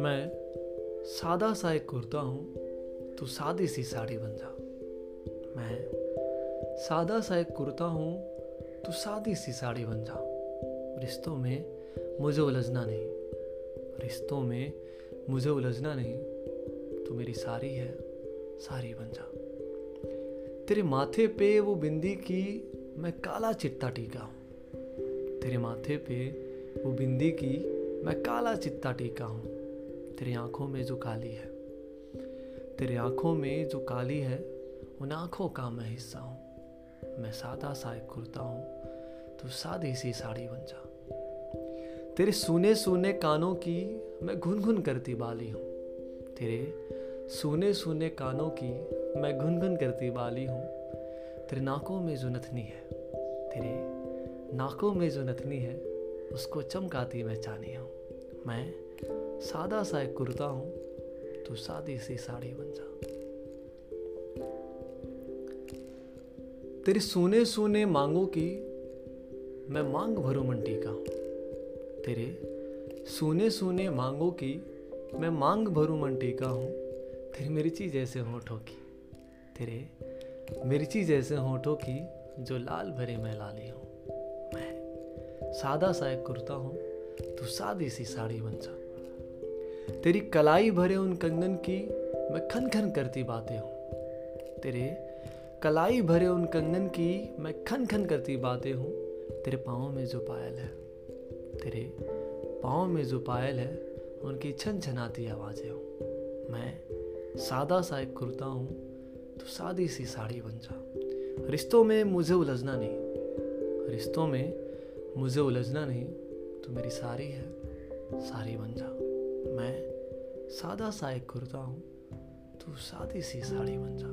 मैं सादा सा एक कुर्ता हूँ, तू सादी सी साड़ी बन जा। मैं सादा सा एक कुर्ता हूँ, तू सादी सी साड़ी बन जा। रिश्तों में मुझे उलझना नहीं। रिश्तों में मुझे उलझना नहीं। तू मेरी सारी है, सारी बन जा। तेरे माथे पे वो बिंदी की मैं काला चिट्टा टीका हूँ। तेरे माथे पे वो बिंदी की मैं काला चित्ता टीका हूँ। तेरी आँखों में जो काली है, तेरी आँखों में जो काली है, उन आँखों का मैं हिस्सा हूँ। मैं सादा सा एक कुर्ता हूँ, तू सादी सी साड़ी बन जा। तेरे सुने सुने कानों की मैं गुनगुन करती बाली हूँ। तेरे सुने सुने कानों की मैं गुनगुन करती बाली हूँ। तेरे नाकों में जो नथनी है, तेरे नाकों में जो नथनी है, उसको चमकाती मैं चानी हूँ। मैं सादा सा एक कुर्ता हूँ तो सादी सी साड़ी बन जा। तेरी सोने सोने मांगों की मैं मांग भरू मंटी का हूँ। तेरे सोने सोने मांगों की मैं मांग भरू मंटी का हूँ। तेरी मिर्ची जैसे होठों की, तेरे मिर्ची जैसे होठों की जो लाल भरे मैं लाली हूँ। सादा सा एक कुर्ता हूँ, तू सादी सी साड़ी बन जा। तेरी कलाई भरे उन कंगन की मैं खन खन करती बातें हूँ। तेरे कलाई भरे उन कंगन की मैं खन खन करती बातें हूँ, तेरे पाँव में जो पायल है, तेरे पाँव में जो पायल है, उनकी छन छनाती आवाज़ें हूँ। मैं सादा सा एक कुर्ता हूँ तो सादी सी साड़ी बन जा। रिश्तों में मुझे उलझना नहीं, रिश्तों में मुझे उलझना नहीं तो मेरी सारी है, सारी बन जा। मैं सादा सा एक कुर्ता हूँ, तू सादी सी साड़ी बन जा।